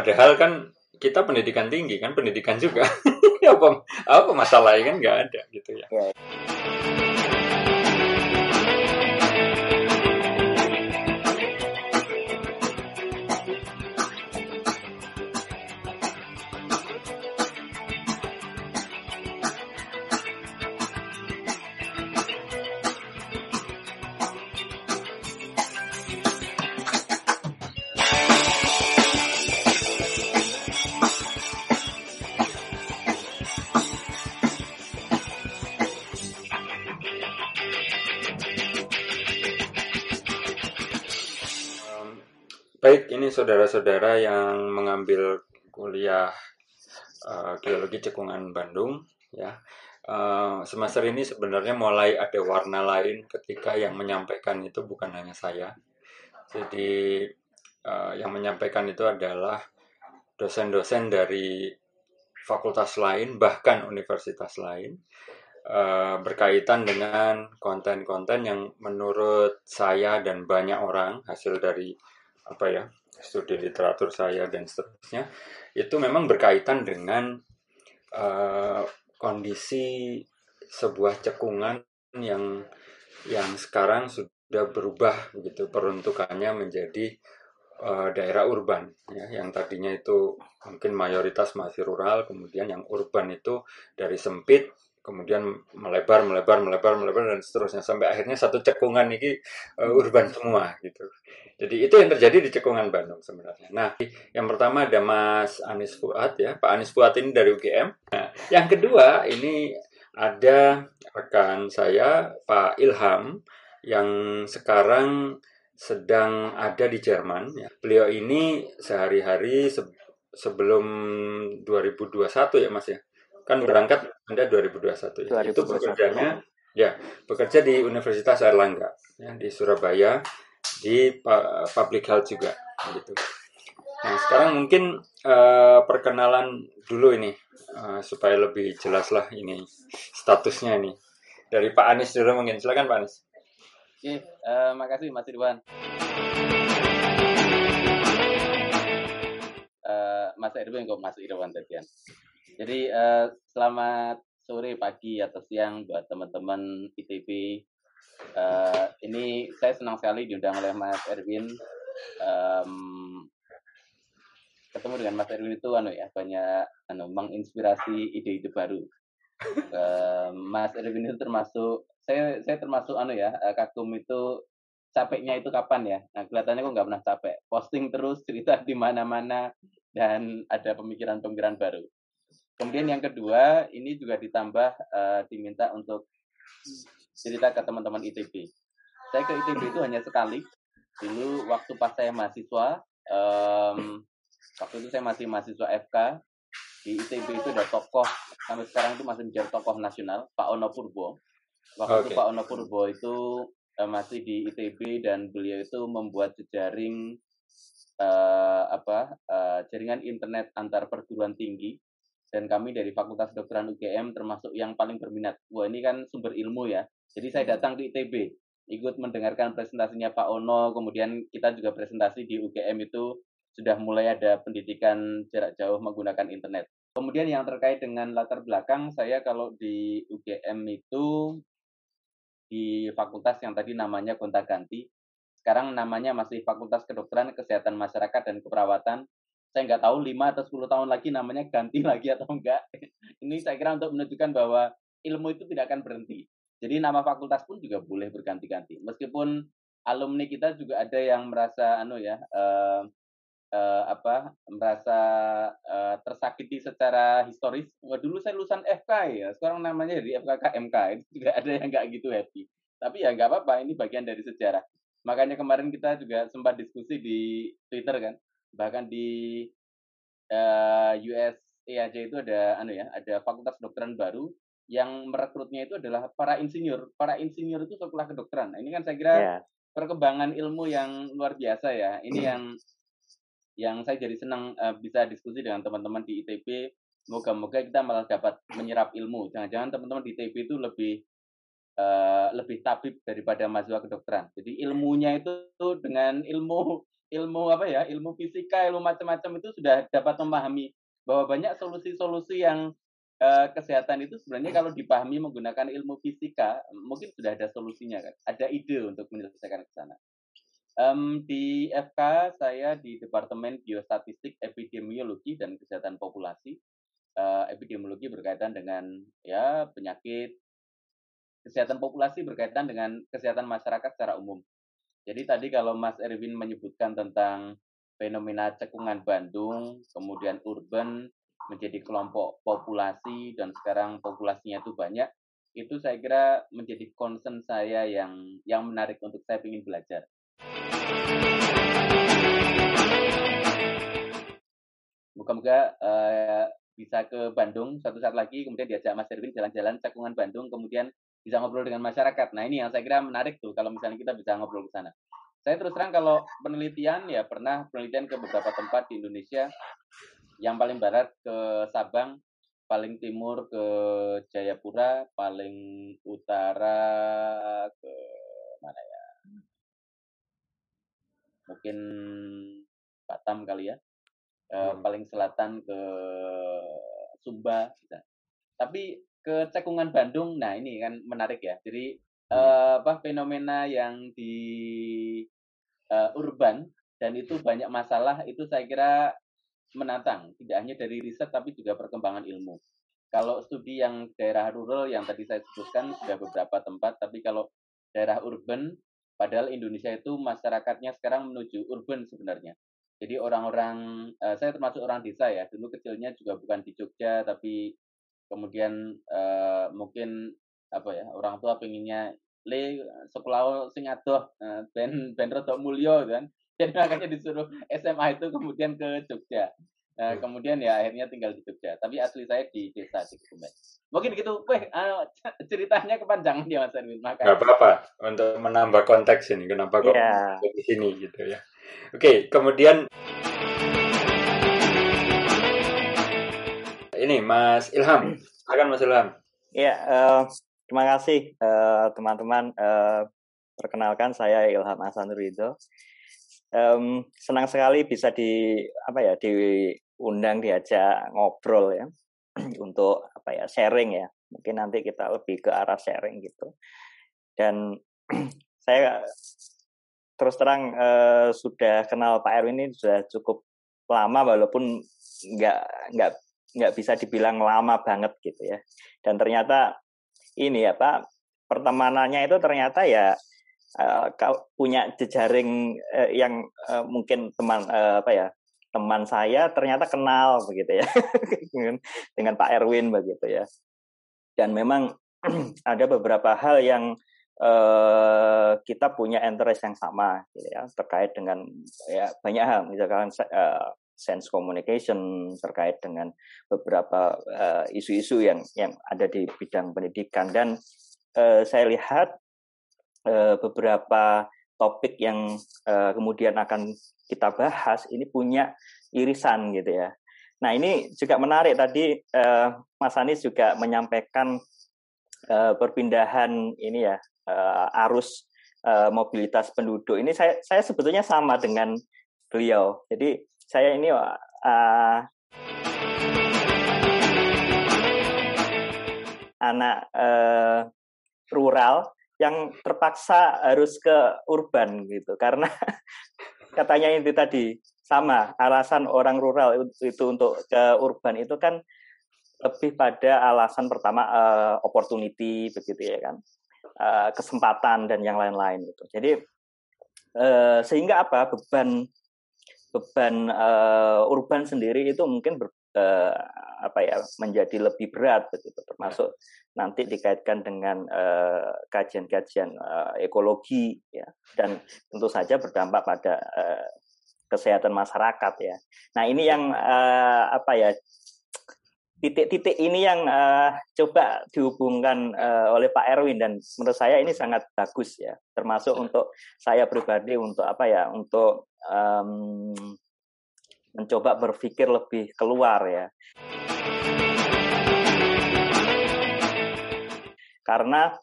padahal kan kita pendidikan tinggi kan pendidikan juga apa apa masalahnya kan nggak ada gitu ya. Ya. Saudara-saudara yang mengambil kuliah uh, geologi cekungan Bandung, ya. Uh, semester ini sebenarnya mulai ada warna lain ketika yang menyampaikan itu bukan hanya saya. Jadi uh, yang menyampaikan itu adalah dosen-dosen dari fakultas lain, bahkan universitas lain, uh, berkaitan dengan konten-konten yang menurut saya dan banyak orang hasil dari apa ya studi literatur saya dan seterusnya itu memang berkaitan dengan uh, kondisi sebuah cekungan yang yang sekarang sudah berubah begitu peruntukannya menjadi uh, daerah urban ya. Yang tadinya itu mungkin mayoritas masih rural kemudian yang urban itu dari sempit kemudian melebar melebar melebar melebar dan seterusnya. Sampai akhirnya satu cekungan ini uh, urban semua gitu. Jadi itu yang terjadi di cekungan Bandung sebenarnya. Nah yang pertama ada Mas Anis Fuad ya. Pak Anis Fuad ini dari UGM. Nah, yang kedua ini ada rekan saya Pak Ilham yang sekarang sedang ada di Jerman ya. beliau ini sehari-hari se sebelum 2021 ya Mas ya kan berangkat Anda 2021 ya. 2021. Itu bekerjanya ya, bekerja di Universitas Airlangga ya di Surabaya di pu- public health juga gitu. Nah, sekarang mungkin eh, perkenalan dulu ini eh, supaya lebih jelas lah ini statusnya ini. Dari Pak Anies dulu mungkin. Silakan Pak Anies. Oke, eh, makasih Mas Irwan. Mas Irwan kok Mas Irwan tadian. Jadi eh, selamat sore, pagi atau siang buat teman-teman ITB. Eh, ini saya senang sekali diundang oleh Mas Erwin. Em, ketemu dengan Mas Erwin itu anu ya banyak anu menginspirasi ide-ide baru. Eh, Mas Erwin itu termasuk saya saya termasuk anu ya eh, kagum itu capeknya itu kapan ya? Nah, kelihatannya kok nggak pernah capek. Posting terus cerita di mana-mana dan ada pemikiran-pemikiran baru. Kemudian yang kedua, ini juga ditambah eh, diminta untuk cerita ke teman-teman ITB. Saya ke ITB itu hanya sekali. Dulu waktu pas saya mahasiswa, em, waktu itu saya masih mahasiswa FK, di ITB itu ada tokoh, sampai sekarang itu masih menjadi tokoh nasional, Pak Ono Purbo. Waktu itu Oke. Pak Ono Purbo itu eh, masih di ITB dan beliau itu membuat jejaring eh, apa eh, jaringan internet antar perguruan tinggi dan kami dari Fakultas Kedokteran UGM termasuk yang paling berminat. Wah ini kan sumber ilmu ya. Jadi saya datang di ITB ikut mendengarkan presentasinya Pak Ono, kemudian kita juga presentasi di UGM itu sudah mulai ada pendidikan jarak jauh menggunakan internet. Kemudian yang terkait dengan latar belakang saya kalau di UGM itu di fakultas yang tadi namanya gonta-ganti. Sekarang namanya masih Fakultas Kedokteran, Kesehatan Masyarakat dan Keperawatan. Saya nggak tahu 5 atau 10 tahun lagi namanya ganti lagi atau enggak. Ini saya kira untuk menunjukkan bahwa ilmu itu tidak akan berhenti. Jadi nama fakultas pun juga boleh berganti-ganti. Meskipun alumni kita juga ada yang merasa anu ya eh, eh, apa merasa eh, tersakiti secara historis. Wah, dulu saya lulusan FK ya, sekarang namanya jadi FKK MK. Itu juga ada yang nggak gitu happy. Tapi ya nggak apa-apa, ini bagian dari sejarah. Makanya kemarin kita juga sempat diskusi di Twitter kan, bahkan di eh, US aja itu ada anu ya, ada fakultas kedokteran baru yang merekrutnya itu adalah para insinyur. Para insinyur itu sekolah kedokteran. Nah, ini kan saya kira Ya. perkembangan ilmu yang luar biasa ya. Ini yang yang saya jadi senang eh, bisa diskusi dengan teman-teman di ITB. Moga-moga kita malah dapat menyerap ilmu. Jangan-jangan teman-teman di ITB itu lebih uh, lebih tabib daripada mahasiswa kedokteran. Jadi ilmunya itu dengan ilmu ilmu apa ya, ilmu fisika, ilmu macam-macam itu sudah dapat memahami bahwa banyak solusi-solusi yang uh, kesehatan itu sebenarnya kalau dipahami menggunakan ilmu fisika mungkin sudah ada solusinya kan, ada ide untuk menyelesaikan ke sana. Um, di FK saya di Departemen Biostatistik, Epidemiologi dan Kesehatan Populasi. Uh, epidemiologi berkaitan dengan ya penyakit, kesehatan populasi berkaitan dengan kesehatan masyarakat secara umum. Jadi tadi kalau Mas Erwin menyebutkan tentang fenomena cekungan Bandung, kemudian urban menjadi kelompok populasi dan sekarang populasinya itu banyak, itu saya kira menjadi concern saya yang yang menarik untuk saya ingin belajar. Moga-moga uh, bisa ke Bandung suatu saat lagi, kemudian diajak Mas Erwin jalan-jalan cekungan Bandung, kemudian bisa ngobrol dengan masyarakat. Nah ini yang saya kira menarik tuh kalau misalnya kita bisa ngobrol ke sana. Saya terus terang kalau penelitian ya pernah penelitian ke beberapa tempat di Indonesia, yang paling barat ke Sabang, paling timur ke Jayapura, paling utara ke mana ya? Mungkin Batam kali ya. Hmm. paling selatan ke Sumba. Tapi ke Cekungan Bandung, nah ini kan menarik ya. Jadi hmm. uh, apa fenomena yang di uh, urban dan itu banyak masalah itu saya kira menantang, tidak hanya dari riset tapi juga perkembangan ilmu. Kalau studi yang daerah rural yang tadi saya sebutkan sudah beberapa tempat, tapi kalau daerah urban, padahal Indonesia itu masyarakatnya sekarang menuju urban sebenarnya. Jadi orang-orang, uh, saya termasuk orang desa ya, dulu kecilnya juga bukan di Jogja, tapi kemudian uh, mungkin apa ya orang tua pengennya le sekolah sing adoh uh, ben ben rada mulya kan jadi makanya disuruh SMA itu kemudian ke Jogja Nah, kemudian ya akhirnya tinggal di Jogja. Tapi asli saya di desa di Kebumen. Mungkin gitu. Weh, uh, ceritanya kepanjangan ya Mas Erwin. Maka. Gak apa-apa. Untuk menambah konteks ini. Kenapa kok yeah. di sini gitu ya. Oke, kemudian ini Mas Ilham. Silakan Mas Ilham. Iya, uh, terima kasih eh, teman-teman. Uh, uh, perkenalkan saya Ilham Hasan Ridho. Um, senang sekali bisa di apa ya diundang diajak ngobrol ya untuk apa ya sharing ya. Mungkin nanti kita lebih ke arah sharing gitu. Dan saya terus terang uh, sudah kenal Pak Erwin ini sudah cukup lama walaupun nggak nggak nggak bisa dibilang lama banget gitu ya. Dan ternyata ini ya Pak, pertemanannya itu ternyata ya uh, punya jejaring uh, yang uh, mungkin teman apa ya teman saya ternyata kenal begitu ya dengan, Pak Erwin begitu ya. Dan memang ada beberapa hal yang kita punya interest yang sama gitu ya terkait dengan ya banyak hal misalkan sense communication terkait dengan beberapa isu-isu uh, yang yang ada di bidang pendidikan dan uh, saya lihat uh, beberapa topik yang uh, kemudian akan kita bahas ini punya irisan gitu ya. Nah ini juga menarik tadi uh, Mas Anies juga menyampaikan uh, perpindahan ini ya uh, arus mobilitas penduduk ini saya saya sebetulnya sama dengan beliau. Jadi saya ini uh, anak uh, rural yang terpaksa harus ke urban gitu. Karena katanya itu tadi sama alasan orang rural itu untuk ke urban itu kan lebih pada alasan pertama uh, opportunity begitu ya kan. Uh, kesempatan dan yang lain-lain itu jadi uh, sehingga apa? Beban beban uh, urban sendiri itu mungkin ber, uh, apa ya menjadi lebih berat begitu termasuk nanti dikaitkan dengan kajian-kajian uh, uh, ekologi ya dan tentu saja berdampak pada uh, kesehatan masyarakat ya. Nah ini yang uh, apa ya titik-titik ini yang uh, coba dihubungkan uh, oleh Pak Erwin dan menurut saya ini sangat bagus ya termasuk ya. untuk saya pribadi untuk apa ya untuk um, mencoba berpikir lebih keluar ya karena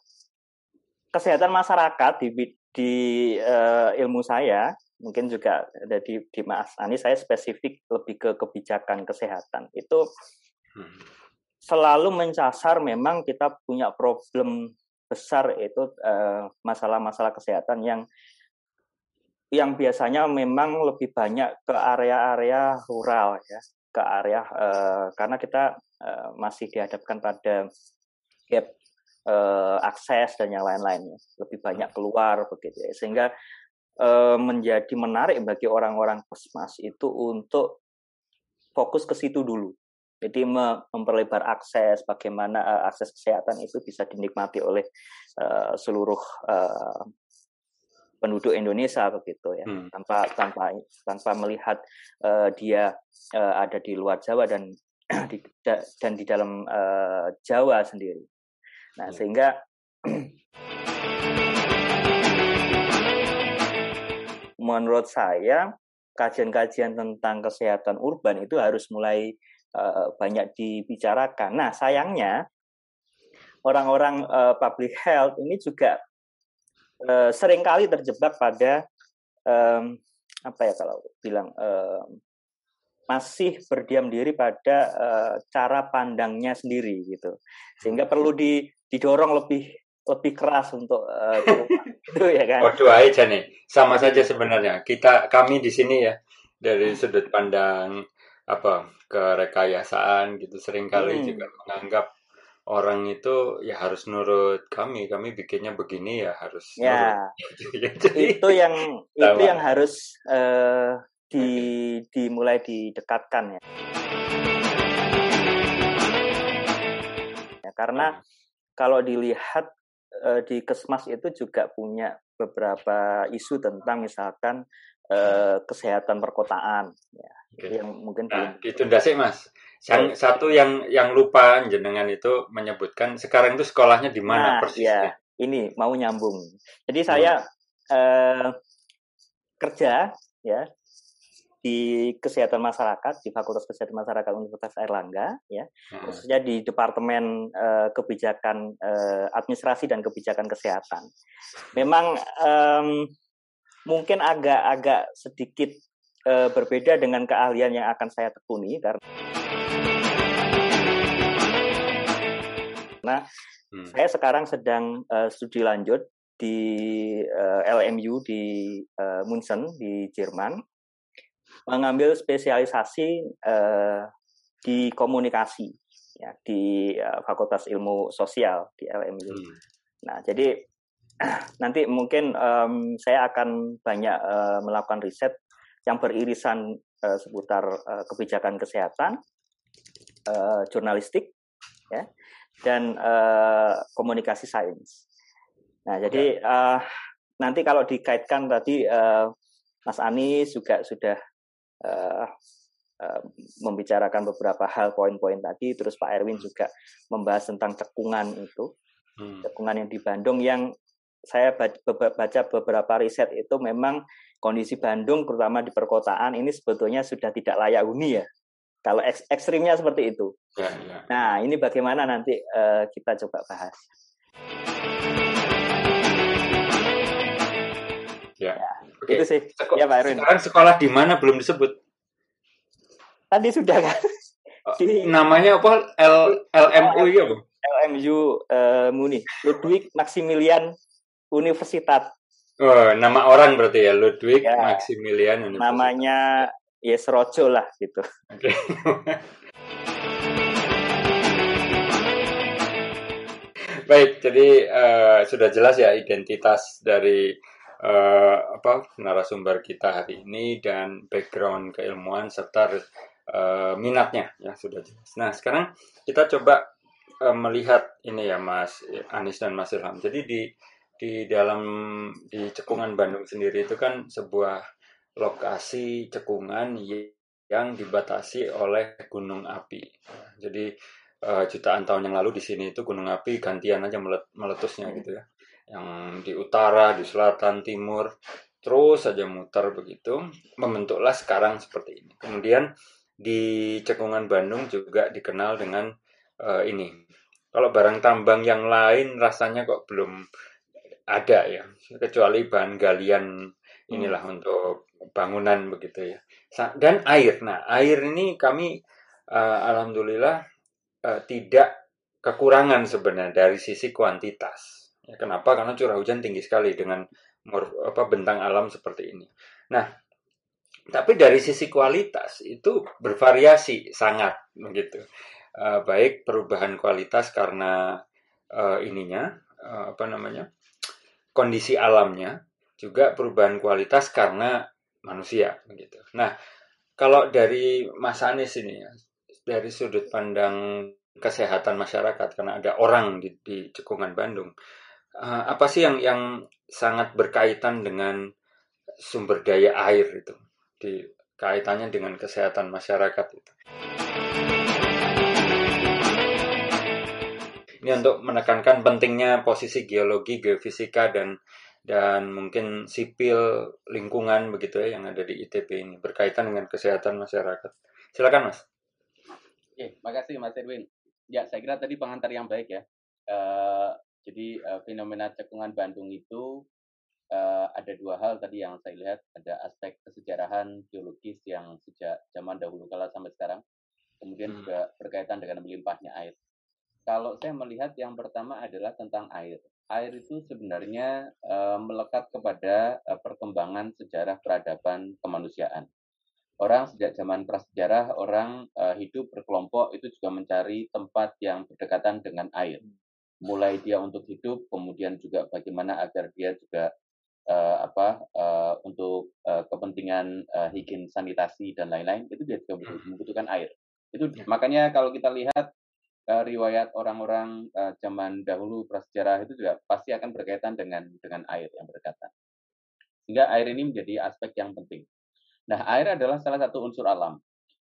kesehatan masyarakat di di uh, ilmu saya mungkin juga ada di, di Mas Ani saya spesifik lebih ke kebijakan kesehatan itu. Selalu mencasar memang kita punya problem besar itu uh, masalah-masalah kesehatan yang yang biasanya memang lebih banyak ke area-area rural ya ke area uh, karena kita uh, masih dihadapkan pada gap akses dan yang lain-lainnya lebih banyak keluar begitu ya. Sehingga menjadi menarik bagi orang-orang pesmas itu untuk fokus ke situ dulu jadi memperlebar akses bagaimana uh, akses kesehatan itu bisa dinikmati oleh uh, seluruh uh, penduduk Indonesia begitu ya hmm. tanpa tanpa tanpa melihat uh, dia uh, ada di luar Jawa dan di, dan di dalam uh, Jawa sendiri. Nah, hmm. sehingga menurut saya kajian-kajian tentang kesehatan urban itu harus mulai uh, banyak dibicarakan. Nah, sayangnya orang-orang uh, public health ini juga uh, sering kali terjebak pada um, apa ya kalau bilang um, masih berdiam diri pada uh, cara pandangnya sendiri gitu. Sehingga perlu di, didorong lebih lebih keras untuk uh, itu ya kan. Waduh aja nih. Sama saja sebenarnya. Kita kami di sini ya dari sudut pandang apa kerekayasaan gitu sering kali hmm. juga menganggap orang itu ya harus nurut kami kami bikinnya begini ya harus ya Jadi, itu yang sama. itu yang harus uh, di okay. dimulai didekatkan ya. ya karena hmm. kalau dilihat uh, di kesmas itu juga punya beberapa isu tentang misalkan uh, kesehatan perkotaan ya okay. yang mungkin nah, belum ditunda sih mas yang satu yang yang lupa jenengan itu menyebutkan sekarang itu sekolahnya di mana nah, persisnya? Ya, ini mau nyambung. Jadi saya hmm. eh, kerja ya di kesehatan masyarakat di Fakultas Kesehatan Masyarakat Universitas Airlangga ya hmm. khususnya di Departemen eh, Kebijakan eh, Administrasi dan Kebijakan Kesehatan. Memang eh, mungkin agak-agak sedikit uh, berbeda dengan keahlian yang akan saya tekuni karena nah hmm. saya sekarang sedang uh, studi lanjut di uh, LMU di uh, Munchen di Jerman mengambil spesialisasi uh, di komunikasi ya di uh, Fakultas Ilmu Sosial di LMU. Hmm. Nah, jadi nanti mungkin um, saya akan banyak uh, melakukan riset yang beririsan uh, seputar uh, kebijakan kesehatan, uh, jurnalistik, ya, dan uh, komunikasi sains. Nah, jadi uh, nanti kalau dikaitkan tadi uh, Mas Anies juga sudah uh, uh, membicarakan beberapa hal poin-poin tadi, terus Pak Erwin juga membahas tentang cekungan itu, hmm. cekungan yang di Bandung yang saya baca beberapa riset itu memang kondisi Bandung terutama di perkotaan ini sebetulnya sudah tidak layak huni ya. Kalau ek ekstrimnya seperti itu. Ya, ya. Nah, ini bagaimana nanti uh, kita coba bahas. Ya, ya itu sih. Seko ya Pak Erwin. Sekarang sekolah di mana belum disebut? Tadi sudah kan. Oh, di... Namanya apa? L LMU ya, Bu? LMU uh, Muni, Ludwig Maximilian Universitas. Oh, nama orang berarti ya Ludwig ya, Maximilian Universitas. Namanya Yes Rojo lah gitu. Okay. Baik, jadi uh, sudah jelas ya identitas dari uh, apa narasumber kita hari ini dan background keilmuan serta uh, minatnya ya sudah jelas. Nah, sekarang kita coba uh, melihat ini ya Mas Anis dan Mas Ilham. Jadi di di dalam di cekungan Bandung sendiri itu kan sebuah lokasi cekungan yang dibatasi oleh gunung api. Jadi uh, jutaan tahun yang lalu di sini itu gunung api gantian aja meletusnya gitu ya. Yang di utara, di selatan, timur, terus saja muter begitu, membentuklah sekarang seperti ini. Kemudian di cekungan Bandung juga dikenal dengan uh, ini. Kalau barang tambang yang lain rasanya kok belum ada ya, kecuali bahan galian inilah hmm. untuk bangunan begitu ya. Dan air. Nah, air ini kami uh, alhamdulillah uh, tidak kekurangan sebenarnya dari sisi kuantitas. Ya, kenapa? Karena curah hujan tinggi sekali dengan apa bentang alam seperti ini. Nah, tapi dari sisi kualitas itu bervariasi sangat begitu. Uh, baik perubahan kualitas karena uh, ininya uh, apa namanya kondisi alamnya, juga perubahan kualitas karena manusia begitu. Nah, kalau dari Mas Anies ini ya, dari sudut pandang kesehatan masyarakat karena ada orang di, di cekungan Bandung, uh, apa sih yang yang sangat berkaitan dengan sumber daya air itu di kaitannya dengan kesehatan masyarakat itu. Ini untuk menekankan pentingnya posisi geologi, geofisika dan dan mungkin sipil lingkungan begitu ya yang ada di ITB ini berkaitan dengan kesehatan masyarakat. Silakan Mas. Oke, makasih Mas Erwin. Ya, saya kira tadi pengantar yang baik ya. Uh, jadi uh, fenomena cekungan Bandung itu uh, ada dua hal tadi yang saya lihat. Ada aspek kesejarahan geologis yang sejak zaman dahulu kala sampai sekarang. Kemudian hmm. juga berkaitan dengan melimpahnya air. Kalau saya melihat yang pertama adalah tentang air. Air itu sebenarnya uh, melekat kepada uh, perkembangan sejarah peradaban kemanusiaan. Orang sejak zaman prasejarah, orang uh, hidup berkelompok itu juga mencari tempat yang berdekatan dengan air. Mulai dia untuk hidup, kemudian juga bagaimana agar dia juga uh, apa uh, untuk uh, kepentingan uh, higien sanitasi dan lain-lain itu dia juga membutuhkan air. Itu ya. makanya kalau kita lihat uh, riwayat orang-orang uh, zaman dahulu prasejarah itu juga pasti akan berkaitan dengan dengan air yang berdekatan. Sehingga air ini menjadi aspek yang penting. Nah, air adalah salah satu unsur alam.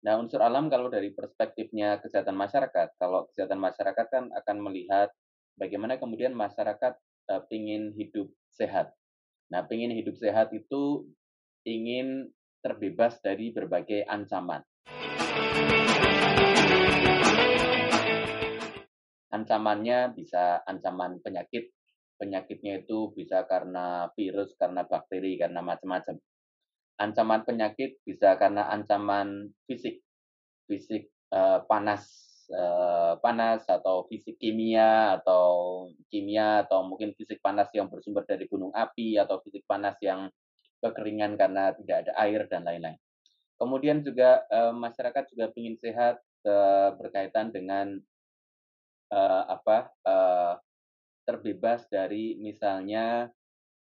Nah, unsur alam kalau dari perspektifnya kesehatan masyarakat, kalau kesehatan masyarakat kan akan melihat bagaimana kemudian masyarakat uh, ingin hidup sehat. Nah, ingin hidup sehat itu ingin terbebas dari berbagai ancaman. Ancamannya bisa ancaman penyakit, penyakitnya itu bisa karena virus, karena bakteri, karena macam-macam. Ancaman penyakit bisa karena ancaman fisik, fisik eh, panas, eh, panas atau fisik kimia atau kimia atau mungkin fisik panas yang bersumber dari gunung api atau fisik panas yang kekeringan karena tidak ada air dan lain-lain. Kemudian juga eh, masyarakat juga ingin sehat eh, berkaitan dengan uh, apa uh, terbebas dari misalnya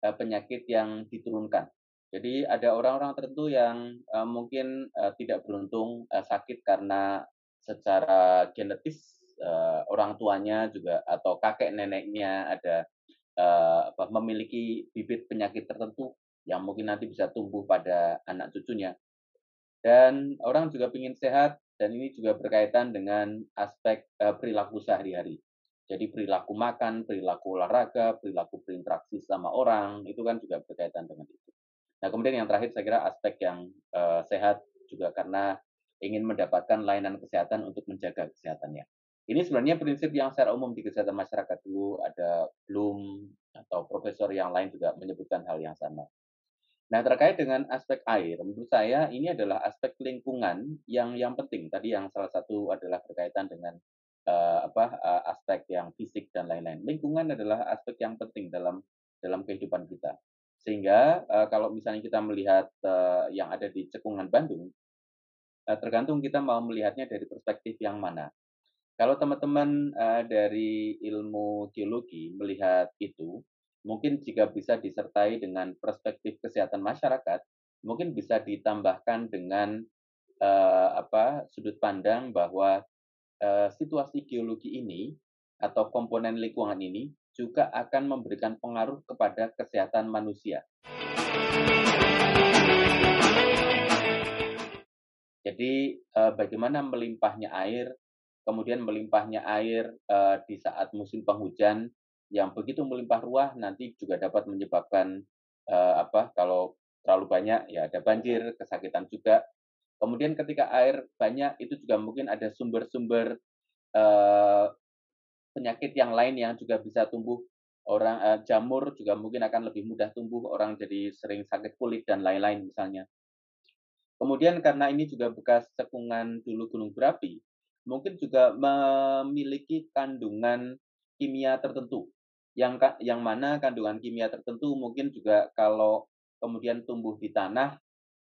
uh, penyakit yang diturunkan. Jadi ada orang-orang tertentu yang uh, mungkin uh, tidak beruntung uh, sakit karena secara genetis uh, orang tuanya juga atau kakek neneknya ada uh, memiliki bibit penyakit tertentu yang mungkin nanti bisa tumbuh pada anak cucunya. Dan orang juga ingin sehat dan ini juga berkaitan dengan aspek uh, perilaku sehari-hari. Jadi perilaku makan, perilaku olahraga, perilaku berinteraksi sama orang, itu kan juga berkaitan dengan itu. Nah, kemudian yang terakhir saya kira aspek yang uh, sehat juga karena ingin mendapatkan layanan kesehatan untuk menjaga kesehatannya. Ini sebenarnya prinsip yang secara umum di kesehatan masyarakat dulu ada Bloom atau profesor yang lain juga menyebutkan hal yang sama. Nah, terkait dengan aspek air, menurut saya ini adalah aspek lingkungan yang yang penting. Tadi yang salah satu adalah berkaitan dengan uh, apa uh, aspek yang fisik dan lain-lain. Lingkungan adalah aspek yang penting dalam dalam kehidupan kita. Sehingga uh, kalau misalnya kita melihat uh, yang ada di cekungan Bandung, uh, tergantung kita mau melihatnya dari perspektif yang mana. Kalau teman-teman uh, dari ilmu geologi melihat itu, mungkin jika bisa disertai dengan perspektif kesehatan masyarakat, mungkin bisa ditambahkan dengan uh, apa sudut pandang bahwa uh, situasi geologi ini atau komponen lingkungan ini juga akan memberikan pengaruh kepada kesehatan manusia. Jadi uh, bagaimana melimpahnya air, kemudian melimpahnya air uh, di saat musim penghujan yang begitu melimpah ruah nanti juga dapat menyebabkan uh, apa kalau terlalu banyak ya ada banjir, kesakitan juga. Kemudian ketika air banyak itu juga mungkin ada sumber-sumber uh, penyakit yang lain yang juga bisa tumbuh orang uh, jamur juga mungkin akan lebih mudah tumbuh, orang jadi sering sakit kulit dan lain-lain misalnya. Kemudian karena ini juga bekas cekungan dulu gunung berapi, mungkin juga memiliki kandungan kimia tertentu. Yang yang mana kandungan kimia tertentu mungkin juga kalau kemudian tumbuh di tanah,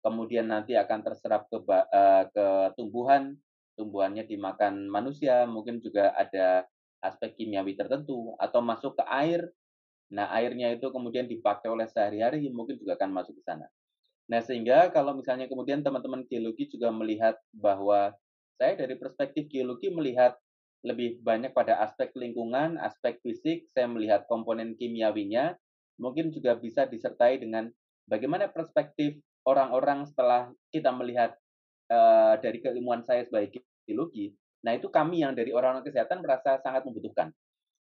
kemudian nanti akan terserap ke uh, ke tumbuhan, tumbuhannya dimakan manusia, mungkin juga ada aspek kimiawi tertentu atau masuk ke air. Nah, airnya itu kemudian dipakai oleh sehari-hari mungkin juga akan masuk ke sana. Nah, sehingga kalau misalnya kemudian teman-teman geologi juga melihat bahwa saya dari perspektif geologi melihat lebih banyak pada aspek lingkungan, aspek fisik, saya melihat komponen kimiawinya, mungkin juga bisa disertai dengan bagaimana perspektif orang-orang setelah kita melihat uh, dari keilmuan saya sebagai geologi. Nah, itu kami yang dari orang-orang kesehatan merasa sangat membutuhkan.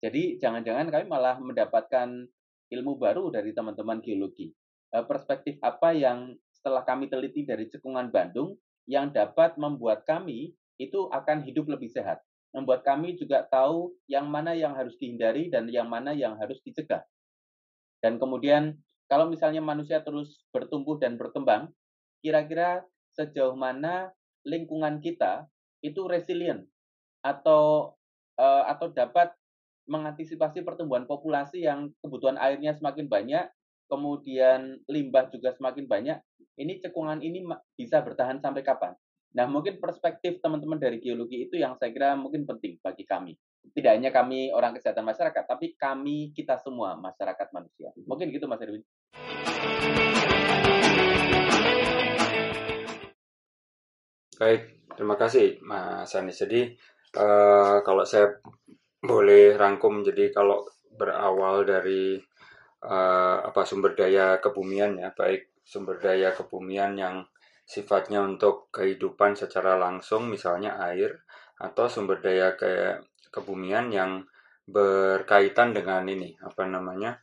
Jadi, jangan-jangan kami malah mendapatkan ilmu baru dari teman-teman geologi. Eh, perspektif apa yang setelah kami teliti dari cekungan Bandung yang dapat membuat kami itu akan hidup lebih sehat. Membuat kami juga tahu yang mana yang harus dihindari dan yang mana yang harus dicegah. Dan kemudian kalau misalnya manusia terus bertumbuh dan berkembang, kira-kira sejauh mana lingkungan kita itu resilient atau uh, atau dapat mengantisipasi pertumbuhan populasi yang kebutuhan airnya semakin banyak kemudian limbah juga semakin banyak, ini cekungan ini bisa bertahan sampai kapan? Nah, mungkin perspektif teman-teman dari geologi itu yang saya kira mungkin penting bagi kami. Tidak hanya kami orang kesehatan masyarakat, tapi kami kita semua masyarakat manusia. Mungkin gitu Mas Erwin. Baik, terima kasih Mas Anies. Jadi uh, kalau saya boleh rangkum, jadi kalau berawal dari uh, apa sumber daya kebumian ya, baik sumber daya kebumian yang sifatnya untuk kehidupan secara langsung misalnya air atau sumber daya ke kebumian yang berkaitan dengan ini apa namanya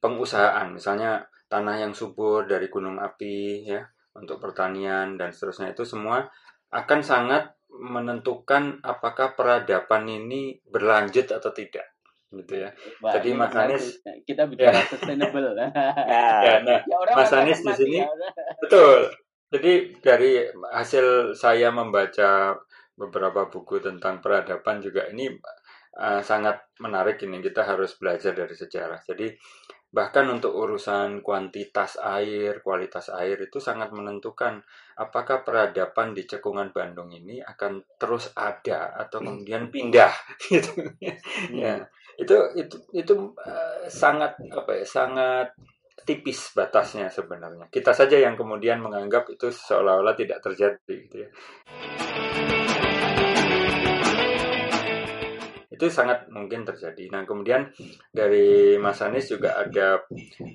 pengusahaan misalnya tanah yang subur dari gunung api ya untuk pertanian dan seterusnya itu semua akan sangat menentukan apakah peradaban ini berlanjut atau tidak gitu ya. Wah, Jadi Mas Anies kita bicara ya. sustainable. ya, ya, nah, ya, Mas Anies di sini ya. betul. Jadi dari hasil saya membaca beberapa buku tentang peradaban juga ini uh, sangat menarik ini kita harus belajar dari sejarah. Jadi bahkan untuk urusan kuantitas air, kualitas air itu sangat menentukan apakah peradaban di cekungan Bandung ini akan terus ada atau kemudian pindah gitu. ya itu itu itu uh, sangat apa ya sangat tipis batasnya sebenarnya. Kita saja yang kemudian menganggap itu seolah-olah tidak terjadi gitu ya itu sangat mungkin terjadi. Nah kemudian dari Mas Anies juga ada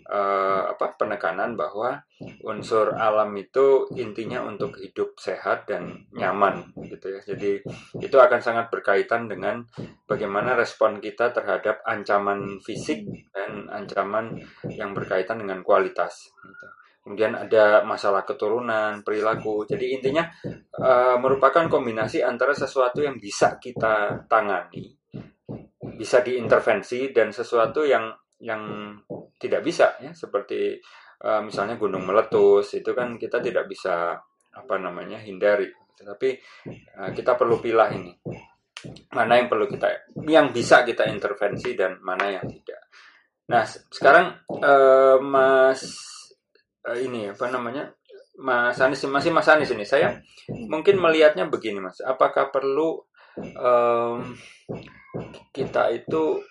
uh, apa penekanan bahwa unsur alam itu intinya untuk hidup sehat dan nyaman gitu ya. Jadi itu akan sangat berkaitan dengan bagaimana respon kita terhadap ancaman fisik dan ancaman yang berkaitan dengan kualitas. Gitu kemudian ada masalah keturunan, perilaku. Jadi intinya uh, merupakan kombinasi antara sesuatu yang bisa kita tangani bisa diintervensi dan sesuatu yang yang tidak bisa ya. Seperti uh, misalnya gunung meletus itu kan kita tidak bisa apa namanya hindari. Tetapi uh, kita perlu pilah ini. Mana yang perlu kita yang bisa kita intervensi dan mana yang tidak. Nah sekarang uh, mas uh, ini apa namanya Mas Anies masih Mas Anies ini saya mungkin melihatnya begini Mas. Apakah perlu um, kita itu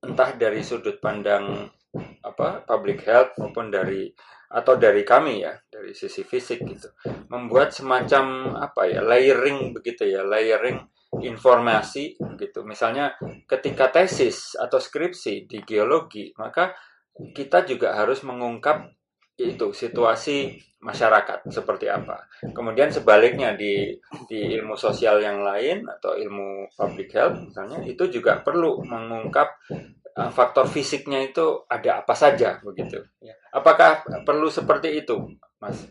entah dari sudut pandang apa public health maupun dari atau dari kami ya dari sisi fisik gitu membuat semacam apa ya layering begitu ya layering informasi gitu. Misalnya ketika tesis atau skripsi di geologi maka kita juga harus mengungkap itu situasi masyarakat seperti apa. Kemudian sebaliknya di di ilmu sosial yang lain atau ilmu public health misalnya itu juga perlu mengungkap uh, faktor fisiknya itu ada apa saja begitu. Ya. Apakah perlu seperti itu, Mas?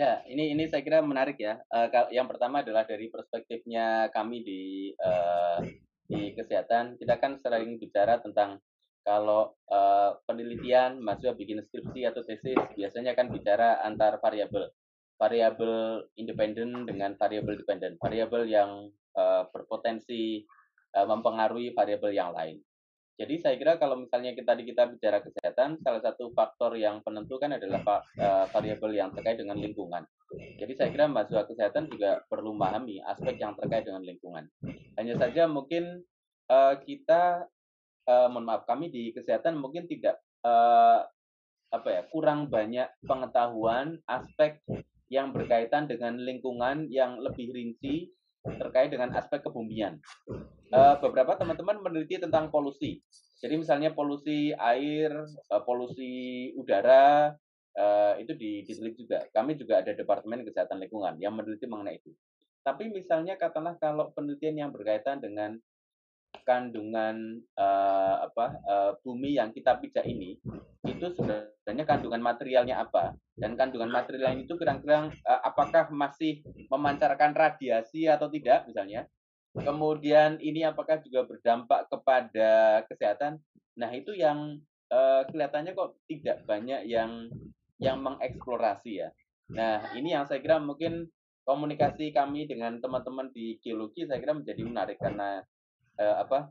Ya, ini ini saya kira menarik ya. Uh, yang pertama adalah dari perspektifnya kami di uh, di kesehatan, kita kan sering bicara tentang kalau uh, penelitian mahasiswa bikin skripsi atau tesis biasanya kan bicara antar variabel. Variabel independen dengan variabel dependen. Variabel yang uh, berpotensi uh, mempengaruhi variabel yang lain jadi saya kira kalau misalnya kita di kita bicara kesehatan, salah satu faktor yang penentu kan adalah uh, variabel yang terkait dengan lingkungan. Jadi saya kira mahasiswa kesehatan juga perlu memahami aspek yang terkait dengan lingkungan. Hanya saja mungkin uh, kita, uh, mohon maaf, kami di kesehatan mungkin tidak uh, apa ya kurang banyak pengetahuan aspek yang berkaitan dengan lingkungan yang lebih rinci terkait dengan aspek kebumian. Uh, beberapa teman-teman meneliti tentang polusi. Jadi misalnya polusi air, uh, polusi udara, uh, itu diteliti juga. Kami juga ada Departemen Kesehatan Lingkungan yang meneliti mengenai itu. Tapi misalnya katakanlah kalau penelitian yang berkaitan dengan kandungan uh, apa uh, bumi yang kita pijak ini itu sebenarnya kandungan materialnya apa? Dan kandungan material itu kira-kira uh, apakah masih memancarkan radiasi atau tidak misalnya? Kemudian ini apakah juga berdampak kepada kesehatan? Nah itu yang uh, kelihatannya kok tidak banyak yang yang mengeksplorasi ya. Nah ini yang saya kira mungkin komunikasi kami dengan teman-teman di geologi saya kira menjadi menarik karena uh, apa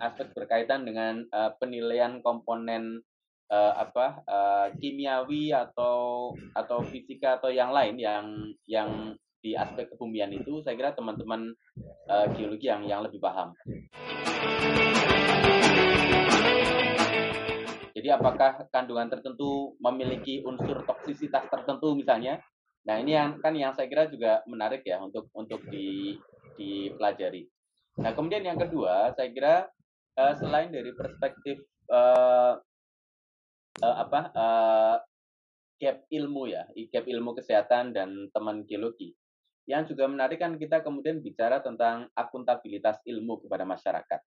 aspek berkaitan dengan uh, penilaian komponen uh, apa uh, kimiawi atau atau fisika atau yang lain yang yang di aspek kebumian itu saya kira teman-teman uh, geologi yang yang lebih paham. Jadi apakah kandungan tertentu memiliki unsur toksisitas tertentu misalnya? Nah ini yang kan yang saya kira juga menarik ya untuk untuk di dipelajari. Nah, kemudian yang kedua, saya kira uh, selain dari perspektif uh, uh, apa uh, gap ilmu ya, gap ilmu kesehatan dan teman geologi, yang juga menarik kan kita kemudian bicara tentang akuntabilitas ilmu kepada masyarakat.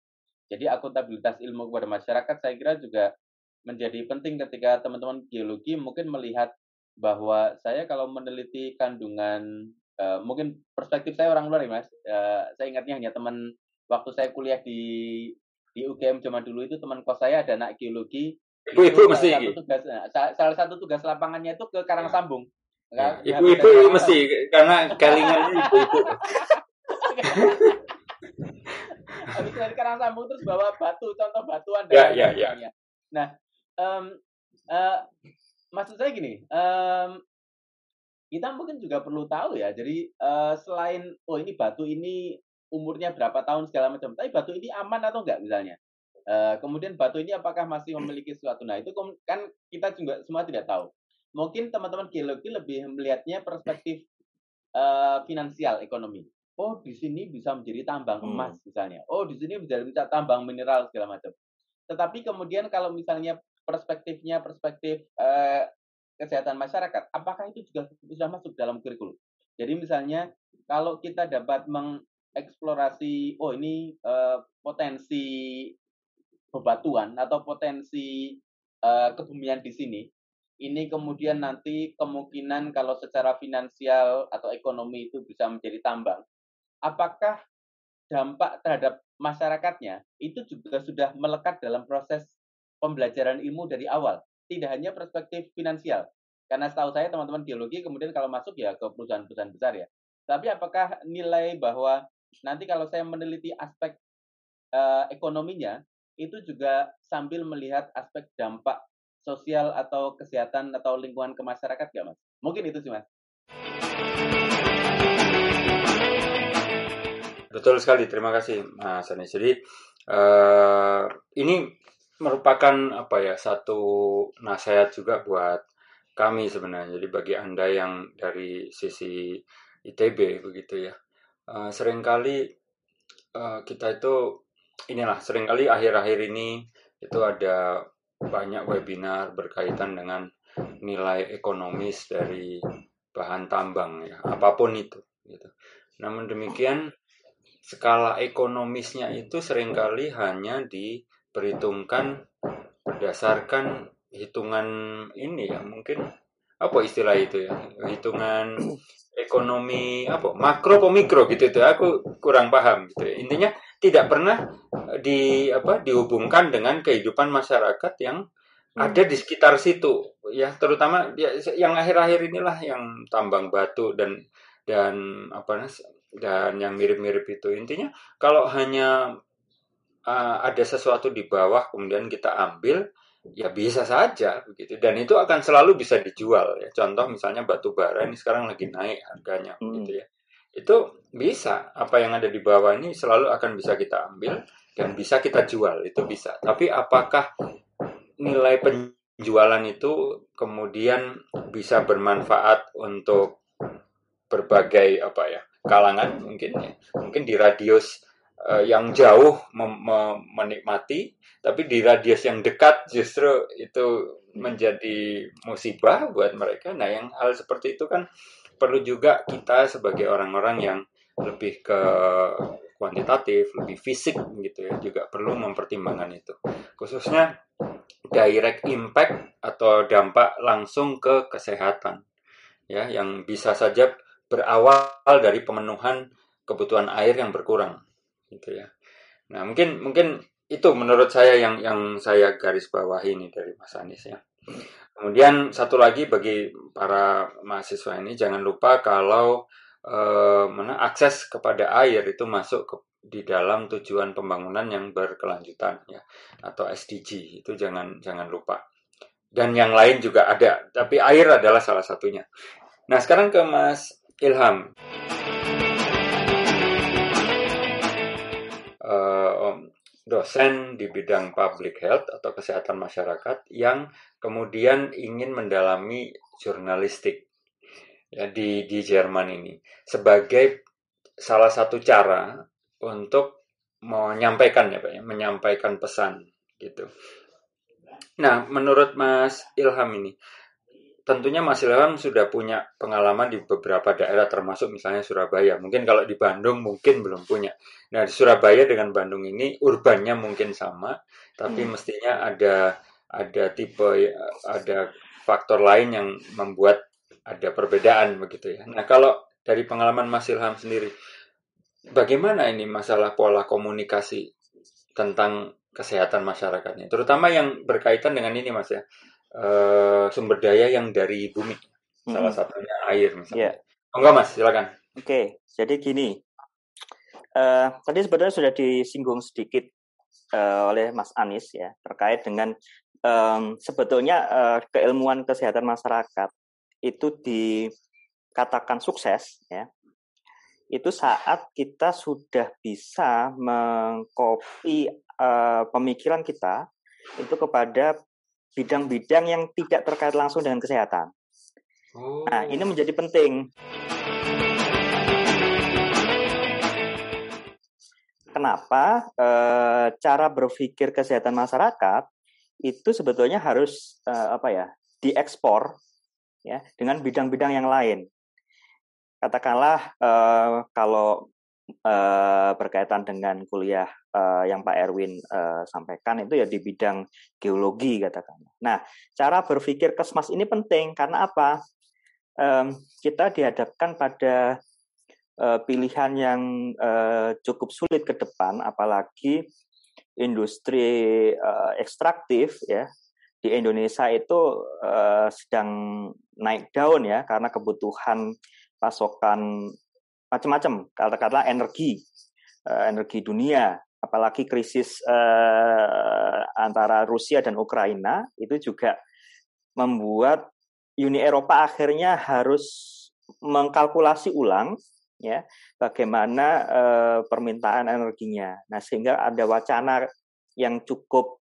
Jadi akuntabilitas ilmu kepada masyarakat saya kira juga menjadi penting ketika teman-teman geologi mungkin melihat bahwa saya kalau meneliti kandungan uh, mungkin perspektif saya orang luar ya mas. Uh, saya ingatnya hanya teman waktu saya kuliah di di UGM zaman dulu itu teman kos saya ada anak geologi. Ibu-ibu mesti salah satu tugas nah, salah satu tugas lapangannya itu ke Karang ya. Sambung. Ya. ibu-ibu mesti karena galingan ibu-ibu. Habis dari Karang Sambung terus bawa batu contoh batuan dan ya, ya, ya. nah um, uh, maksud saya gini um, kita mungkin juga perlu tahu ya. Jadi uh, selain oh ini batu ini umurnya berapa tahun segala macam, tapi batu ini aman atau enggak misalnya. Uh, kemudian batu ini apakah masih memiliki sesuatu? Nah itu kan kita juga semua tidak tahu. Mungkin teman-teman geologi lebih melihatnya perspektif uh, finansial ekonomi. Oh di sini bisa menjadi tambang hmm. emas misalnya. Oh di sini bisa menjadi tambang mineral segala macam. Tetapi kemudian kalau misalnya perspektifnya perspektif uh, kesehatan masyarakat, apakah itu juga sudah masuk dalam kurikulum? Jadi misalnya kalau kita dapat mengeksplorasi, oh ini uh, potensi bebatuan atau potensi uh, kebumian di sini, ini kemudian nanti kemungkinan kalau secara finansial atau ekonomi itu bisa menjadi tambang, apakah dampak terhadap masyarakatnya itu juga sudah melekat dalam proses pembelajaran ilmu dari awal tidak hanya perspektif finansial. Karena setahu saya teman-teman geologi kemudian kalau masuk ya ke perusahaan-perusahaan besar ya. Tapi apakah nilai bahwa nanti kalau saya meneliti aspek uh, ekonominya itu juga sambil melihat aspek dampak sosial atau kesehatan atau lingkungan ke masyarakat gak mas? Mungkin itu sih mas. Betul sekali, terima kasih Mas Anies. Jadi uh, ini merupakan apa ya satu nasihat juga buat kami sebenarnya. Jadi bagi anda yang dari sisi ITB begitu ya, uh, sering kali uh, kita itu inilah sering kali akhir-akhir ini itu ada banyak webinar berkaitan dengan nilai ekonomis dari bahan tambang ya apa pun itu gitu. Namun demikian skala ekonomisnya itu sering kali hanya di perhitungkan berdasarkan hitungan ini ya mungkin apa istilah itu ya hitungan ekonomi apa makro atau mikro gitu itu aku kurang paham gitu ya. intinya tidak pernah di apa dihubungkan dengan kehidupan masyarakat yang hmm. ada di sekitar situ ya terutama ya, yang akhir-akhir inilah yang tambang batu dan dan apa dan yang mirip-mirip itu intinya kalau hanya uh, ada sesuatu di bawah kemudian kita ambil ya bisa saja begitu. Dan itu akan selalu bisa dijual ya. Contoh misalnya batu bara ini sekarang lagi naik harganya hmm. gitu ya. Itu bisa. Apa yang ada di bawah ini selalu akan bisa kita ambil dan bisa kita jual. Itu bisa. Tapi apakah nilai penjualan itu kemudian bisa bermanfaat untuk berbagai apa ya kalangan mungkin ya. Mungkin di radius uh, yang jauh menikmati, tapi di radius yang dekat justru itu menjadi musibah buat mereka. Nah, yang hal seperti itu kan perlu juga kita sebagai orang-orang yang lebih ke kuantitatif, lebih fisik gitu ya, juga perlu mempertimbangkan itu. Khususnya direct impact atau dampak langsung ke kesehatan. Ya, yang bisa saja berawal dari pemenuhan kebutuhan air yang berkurang gitu ya. Nah mungkin mungkin itu menurut saya yang yang saya garis bawahi ini dari Mas Anies ya. Kemudian satu lagi bagi para mahasiswa ini jangan lupa kalau eh, mana akses kepada air itu masuk ke, di dalam tujuan pembangunan yang berkelanjutan ya atau SDG itu jangan jangan lupa. Dan yang lain juga ada, tapi air adalah salah satunya. Nah, sekarang ke Mas Ilham. Dosen di bidang public health atau kesehatan masyarakat yang kemudian ingin mendalami jurnalistik ya, di di Jerman ini sebagai salah satu cara untuk menyampaikan ya Pak ya, menyampaikan pesan gitu. Nah, menurut Mas Ilham ini tentunya Mas Ilham sudah punya pengalaman di beberapa daerah termasuk misalnya Surabaya. Mungkin kalau di Bandung mungkin belum punya. Nah, di Surabaya dengan Bandung ini urbannya mungkin sama, tapi hmm. mestinya ada ada tipe ada faktor lain yang membuat ada perbedaan begitu ya. Nah, kalau dari pengalaman Mas Ilham sendiri bagaimana ini masalah pola komunikasi tentang kesehatan masyarakatnya, terutama yang berkaitan dengan ini Mas ya uh, sumber daya yang dari bumi. Hmm. Salah satunya air misalnya. Yeah. Enggak Mas, silakan. Oke, okay, jadi gini. Uh, tadi sebenarnya sudah disinggung sedikit uh, oleh Mas Anies ya terkait dengan um, sebetulnya uh, keilmuan kesehatan masyarakat itu dikatakan sukses ya itu saat kita sudah bisa mengcopy uh, pemikiran kita itu kepada bidang-bidang yang tidak terkait langsung dengan kesehatan. Oh. Nah, ini menjadi penting. Kenapa e, cara berpikir kesehatan masyarakat itu sebetulnya harus e, apa ya diekspor ya dengan bidang-bidang yang lain. Katakanlah e, kalau uh, berkaitan dengan kuliah uh, yang Pak Erwin uh, sampaikan itu ya di bidang geologi katakan. Nah, cara berpikir kesmas ini penting karena apa? Um, kita dihadapkan pada uh, pilihan yang uh, cukup sulit ke depan, apalagi industri uh, ekstraktif ya di Indonesia itu uh, sedang naik daun ya karena kebutuhan pasokan macam-macam katakanlah energi. Uh, energi dunia. Apalagi krisis uh, antara Rusia dan Ukraina itu juga membuat Uni Eropa akhirnya harus mengkalkulasi ulang ya bagaimana uh, permintaan energinya. Nah sehingga ada wacana yang cukup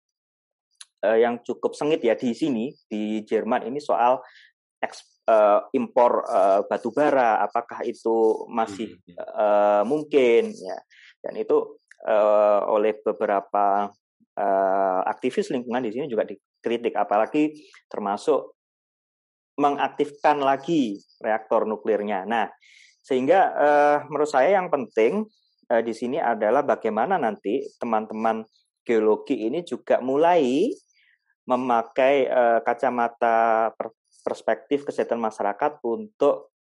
yang cukup sengit ya di sini di Jerman ini soal uh, impor uh, batu bara apakah itu masih uh, mungkin ya. Dan itu uh, oleh beberapa uh, aktivis lingkungan di sini juga dikritik. Apalagi termasuk mengaktifkan lagi reaktor nuklirnya. Nah, sehingga uh, menurut saya yang penting uh, di sini adalah bagaimana nanti teman-teman geologi ini juga mulai memakai uh, kacamata perspektif kesehatan masyarakat untuk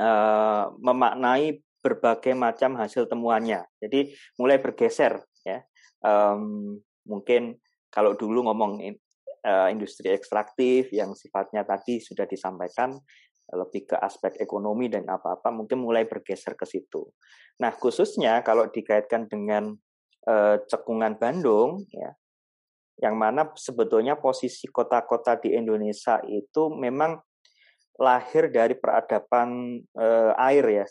uh, memaknai berbagai macam hasil temuannya. Jadi mulai bergeser ya. Um, mungkin kalau dulu ngomong uh, industri ekstraktif yang sifatnya tadi sudah disampaikan lebih ke aspek ekonomi dan apa-apa mungkin mulai bergeser ke situ. Nah khususnya kalau dikaitkan dengan uh, cekungan Bandung ya yang mana sebetulnya posisi kota-kota di Indonesia itu memang lahir dari peradaban uh, air ya.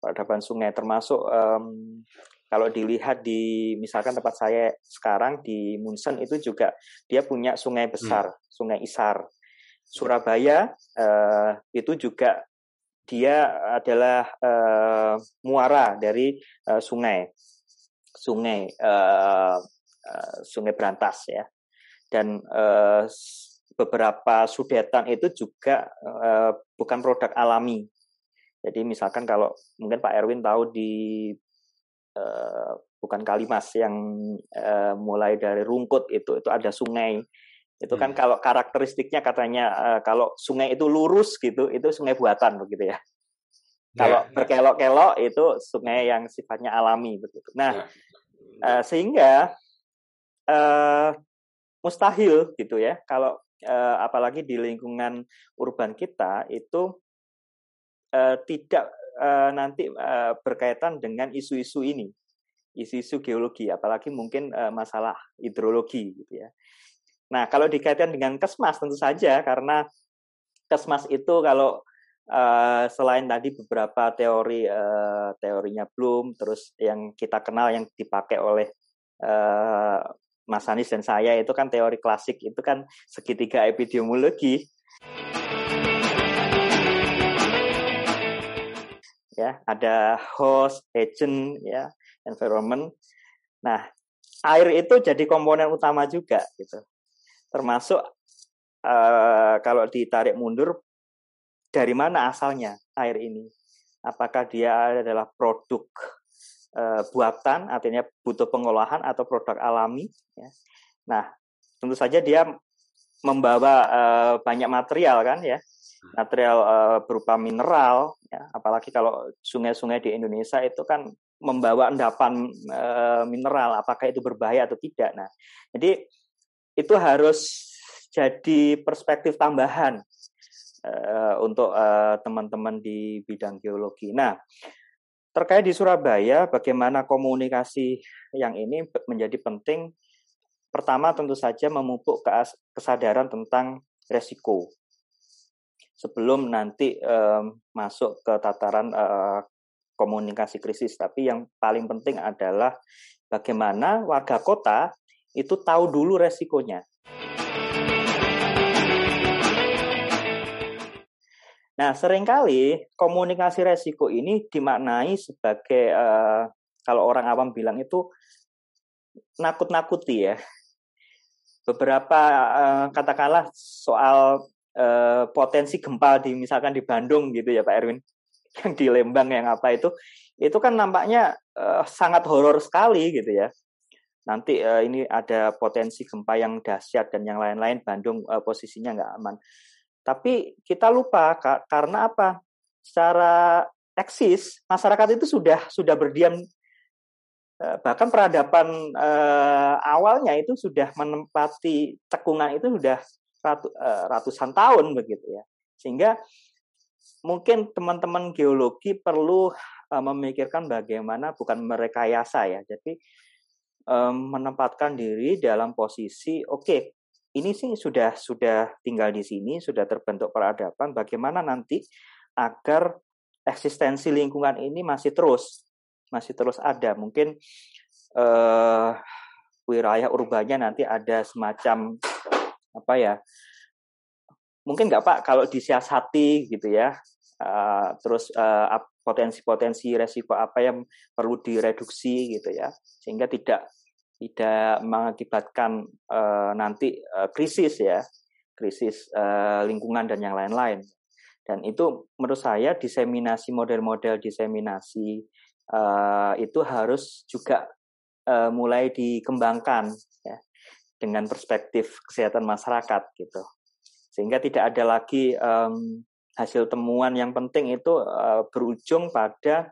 Peradaban sungai. Termasuk um, kalau dilihat di misalkan tempat saya sekarang di Munsen itu juga dia punya sungai besar hmm. sungai Isar. Surabaya uh, itu juga dia adalah uh, muara dari uh, sungai. Sungai uh, uh, sungai Berantas ya dan uh, beberapa sudetan itu juga uh, bukan produk alami jadi misalkan kalau mungkin Pak Erwin tahu di uh, bukan Kalimas yang uh, mulai dari Rungkut itu itu ada sungai itu kan hmm. kalau karakteristiknya katanya uh, kalau sungai itu lurus gitu, itu sungai buatan begitu ya. Kalau ya, berkelok-kelok itu sungai yang sifatnya alami begitu. Nah, ya. uh, sehingga uh, mustahil gitu ya kalau uh, apalagi di lingkungan urban kita itu uh, tidak uh, nanti uh, berkaitan dengan isu-isu ini, isu-isu geologi, apalagi mungkin uh, masalah hidrologi gitu ya. Nah, kalau dikaitkan dengan kesmas tentu saja karena kesmas itu kalau selain tadi beberapa teori teorinya Bloom, terus yang kita kenal yang dipakai oleh Mas Anies dan saya itu kan teori klasik itu kan segitiga epidemiologi. Ya, ada host, agent, ya, environment. Nah, air itu jadi komponen utama juga gitu termasuk uh, kalau ditarik mundur dari mana asalnya air ini apakah dia adalah produk uh, buatan artinya butuh pengolahan atau produk alami ya. nah tentu saja dia membawa uh, banyak material kan ya material uh, berupa mineral ya apalagi kalau sungai-sungai di Indonesia itu kan membawa endapan uh, mineral apakah itu berbahaya atau tidak nah jadi itu harus jadi perspektif tambahan uh, untuk uh, teman-teman di bidang geologi. Nah, terkait di Surabaya, bagaimana komunikasi yang ini menjadi penting. Pertama, tentu saja memupuk kesadaran tentang resiko sebelum nanti masuk ke tataran uh, komunikasi krisis. Tapi yang paling penting adalah bagaimana warga kota itu tahu dulu resikonya. Nah, sering kali komunikasi resiko ini dimaknai sebagai uh, kalau orang awam bilang itu nakut-nakuti ya. Beberapa uh, katakanlah soal uh, potensi gempa di misalkan di Bandung gitu ya Pak Erwin, yang di Lembang yang apa itu, itu kan nampaknya uh, sangat horor sekali gitu ya nanti uh, ini ada potensi gempa yang dahsyat dan yang lain-lain Bandung uh, posisinya nggak aman. Tapi kita lupa ka karena apa? Secara eksis masyarakat itu sudah sudah berdiam uh, bahkan peradaban uh, awalnya itu sudah menempati cekungan itu sudah ratu, uh, ratusan tahun begitu ya. Sehingga mungkin teman-teman geologi perlu uh, memikirkan bagaimana bukan merekayasa ya. Jadi um, menempatkan diri dalam posisi oke okay, ini sih sudah sudah tinggal di sini sudah terbentuk peradaban bagaimana nanti agar eksistensi lingkungan ini masih terus masih terus ada. Mungkin uh, wilayah urbannya nanti ada semacam apa ya mungkin nggak pak kalau disiasati gitu ya uh, terus uh, potensi-potensi resiko apa yang perlu direduksi gitu ya sehingga tidak tidak mengakibatkan uh, nanti uh, krisis ya, krisis uh, lingkungan dan yang lain-lain. Dan itu menurut saya diseminasi model-model diseminasi uh, itu harus juga uh, mulai dikembangkan ya dengan perspektif kesehatan masyarakat gitu. sehingga tidak ada lagi um, hasil temuan yang penting itu uh, berujung pada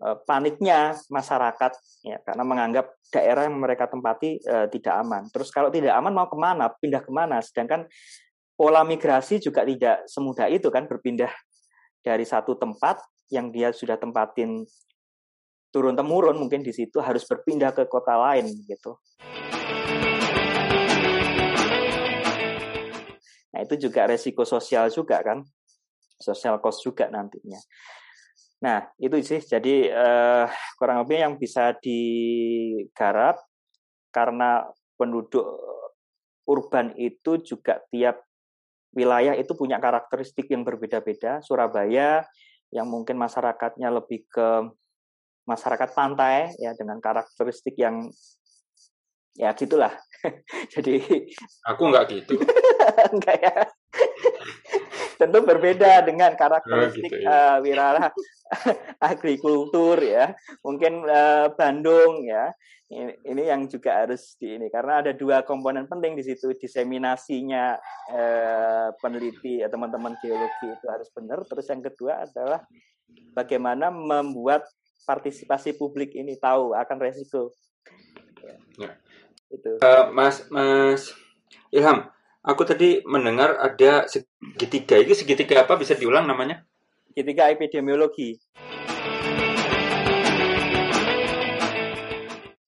paniknya masyarakat ya karena menganggap daerah yang mereka tempati uh, tidak aman. Terus kalau tidak aman mau ke mana? Pindah ke mana? Sedangkan pola migrasi juga tidak semudah itu kan berpindah dari satu tempat yang dia sudah tempatin turun temurun mungkin di situ harus berpindah ke kota lain gitu. Nah, itu juga resiko sosial juga kan. Social cost juga nantinya. Nah, itu sih jadi eh, kurang lebih yang bisa digarap karena penduduk urban itu juga tiap wilayah itu punya karakteristik yang berbeda-beda. Surabaya yang mungkin masyarakatnya lebih ke masyarakat pantai ya dengan karakteristik yang ya gitulah. Jadi aku nggak gitu. enggak ya. Tentu berbeda dengan karakteristik oh, gitu, ya. uh, wirara agrikultur ya. Mungkin uh, Bandung ya. Ini, ini yang juga harus di ini karena ada dua komponen penting di situ diseminasinya uh, peneliti ya, teman-teman geologi itu harus benar. Terus yang kedua adalah bagaimana membuat partisipasi publik ini tahu akan resiko. Ya. ya. Itu. Uh, mas Mas Ilham, aku tadi mendengar ada segitiga. Itu segitiga apa? Bisa diulang namanya? Segitiga epidemiologi.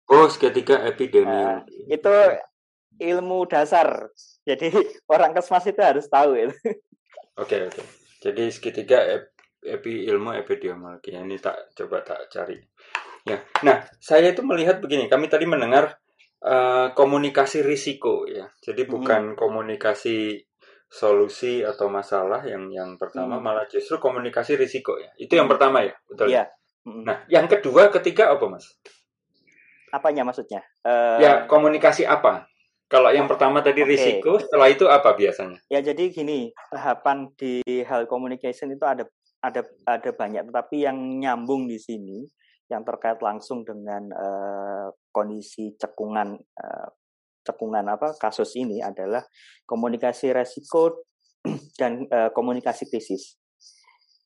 Oh, segitiga epidemiologi. Uh, itu ilmu dasar. Jadi orang kesmas itu harus tahu itu. Oke, okay, oke. Okay. Jadi segitiga epi ilmu epidemiologi. Ini tak coba tak cari. Ya. Nah, saya itu melihat begini, kami tadi mendengar uh, komunikasi risiko ya. Jadi hmm. bukan hmm. komunikasi solusi atau masalah yang yang pertama hmm. malah justru komunikasi risiko ya. Itu yang pertama ya, betul. Ya. Hmm. Nah, yang kedua, ketiga apa, Mas? Apanya maksudnya? Uh... Ya, komunikasi apa? Kalau yang pertama tadi okay. risiko, setelah itu apa biasanya? Ya jadi gini, tahapan di hal communication itu ada ada ada banyak, tetapi yang nyambung di sini yang terkait langsung dengan uh, kondisi cekungan uh, cekungan apa kasus ini adalah komunikasi resiko dan uh, komunikasi krisis.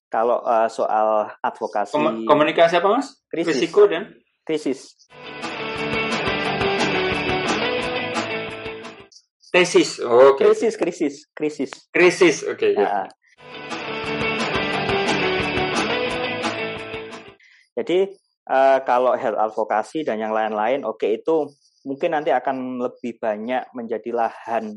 Kalau uh, soal advokasi Kom komunikasi apa mas? Krisis. Risiko dan krisis. Tesis. Oh, okay. Krisis, krisis, krisis. Krisis, oke. Okay, ya. Jadi uh, kalau health advocacy dan yang lain-lain, oke okay, itu mungkin nanti akan lebih banyak menjadi lahan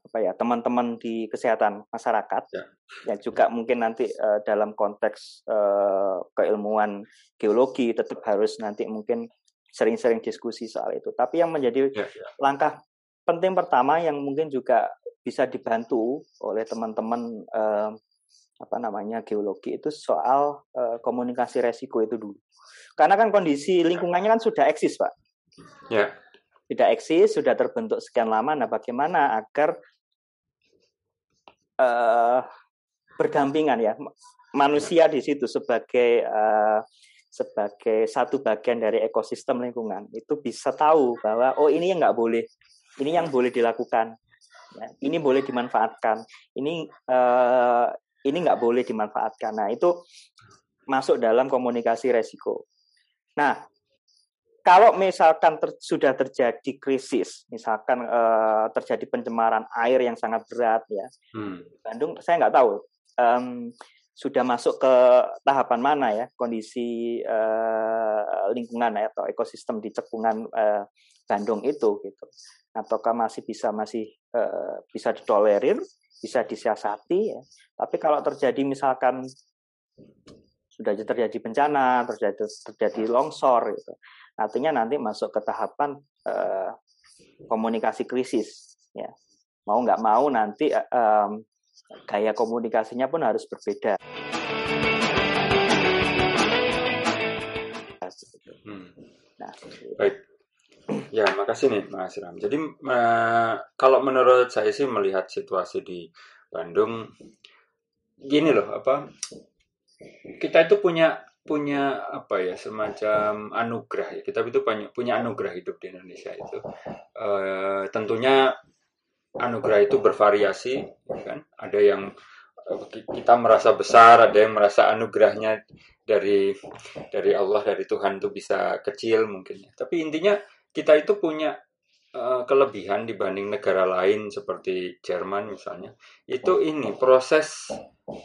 apa ya teman-teman di kesehatan masyarakat ya, ya juga mungkin nanti uh, dalam konteks uh, keilmuan geologi tetap harus nanti mungkin sering-sering diskusi soal itu. Tapi yang menjadi ya, ya. langkah penting pertama yang mungkin juga bisa dibantu oleh teman-teman uh, apa namanya geologi itu soal uh, komunikasi resiko itu dulu. Karena kan kondisi lingkungannya kan sudah eksis, Pak. Ya. Sudah eksis, sudah terbentuk sekian lama. Nah, bagaimana agar uh, berdampingan ya manusia di situ sebagai uh, sebagai satu bagian dari ekosistem lingkungan itu bisa tahu bahwa oh ini yang nggak boleh, ini yang boleh dilakukan, ya, ini boleh dimanfaatkan, ini uh, ini nggak boleh dimanfaatkan. Nah, itu masuk dalam komunikasi resiko. Nah, kalau misalkan ter, sudah terjadi krisis, misalkan uh, terjadi pencemaran air yang sangat berat ya, hmm. Bandung saya nggak tahu um, sudah masuk ke tahapan mana ya kondisi uh, lingkungan ya, atau ekosistem di cekungan uh, Bandung itu gitu, ataukah masih bisa masih bisa ditolerir bisa disiasati ya. Tapi kalau terjadi misalkan sudah terjadi bencana, terjadi terjadi longsor gitu. Artinya nanti masuk ke tahapan eh, komunikasi krisis ya. Mau nggak mau nanti eh, gaya komunikasinya pun harus berbeda. Hmm. Nah, baik. Ya, makasih nih Mas Ram. Jadi uh, kalau menurut saya sih melihat situasi di Bandung gini loh, apa kita itu punya punya apa ya semacam anugerah ya kita itu punya punya anugerah hidup di Indonesia itu uh, tentunya anugerah itu bervariasi, ya kan? Ada yang eh, kita merasa besar, ada yang merasa anugerahnya dari dari Allah dari Tuhan itu bisa kecil mungkin. ya. Tapi intinya kita itu punya uh, kelebihan dibanding negara lain seperti Jerman misalnya. Itu ini proses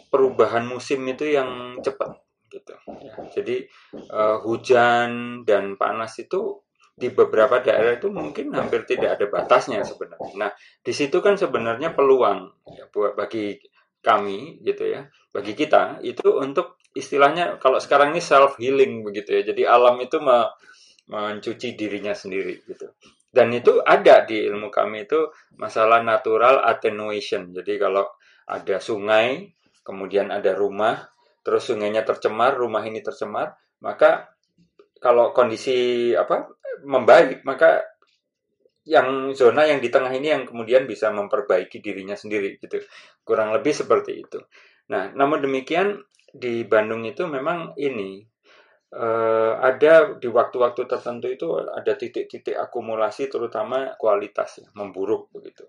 perubahan musim itu yang cepat gitu. Ya. Jadi uh, hujan dan panas itu di beberapa daerah itu mungkin hampir tidak ada batasnya sebenarnya. Nah, di situ kan sebenarnya peluang ya, buat bagi kami gitu ya, bagi kita itu untuk istilahnya kalau sekarang ini self healing begitu ya. Jadi alam itu me, mencuci dirinya sendiri gitu. Dan itu ada di ilmu kami itu masalah natural attenuation. Jadi kalau ada sungai, kemudian ada rumah, terus sungainya tercemar, rumah ini tercemar, maka kalau kondisi apa membaik, maka yang zona yang di tengah ini yang kemudian bisa memperbaiki dirinya sendiri gitu. Kurang lebih seperti itu. Nah, namun demikian di Bandung itu memang ini uh, ada di waktu-waktu tertentu itu ada titik-titik akumulasi terutama kualitas ya, memburuk begitu.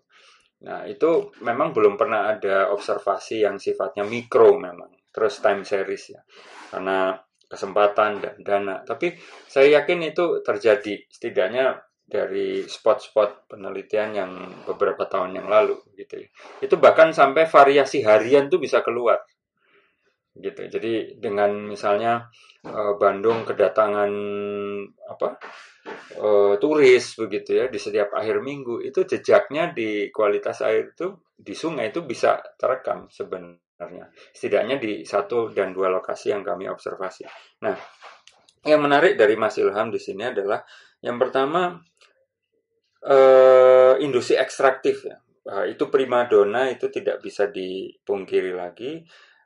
Nah, itu memang belum pernah ada observasi yang sifatnya mikro memang, terus time series ya. Karena kesempatan dan dana. Tapi saya yakin itu terjadi setidaknya dari spot-spot penelitian yang beberapa tahun yang lalu gitu ya. Itu bahkan sampai variasi harian tuh bisa keluar gitu. Jadi dengan misalnya uh, Bandung kedatangan apa uh, turis begitu ya di setiap akhir minggu itu jejaknya di kualitas air itu di sungai itu bisa terekam sebenarnya setidaknya di satu dan dua lokasi yang kami observasi. Nah yang menarik dari Mas Ilham di sini adalah yang pertama uh, industri ekstraktif ya. Uh, itu primadona itu tidak bisa dipungkiri lagi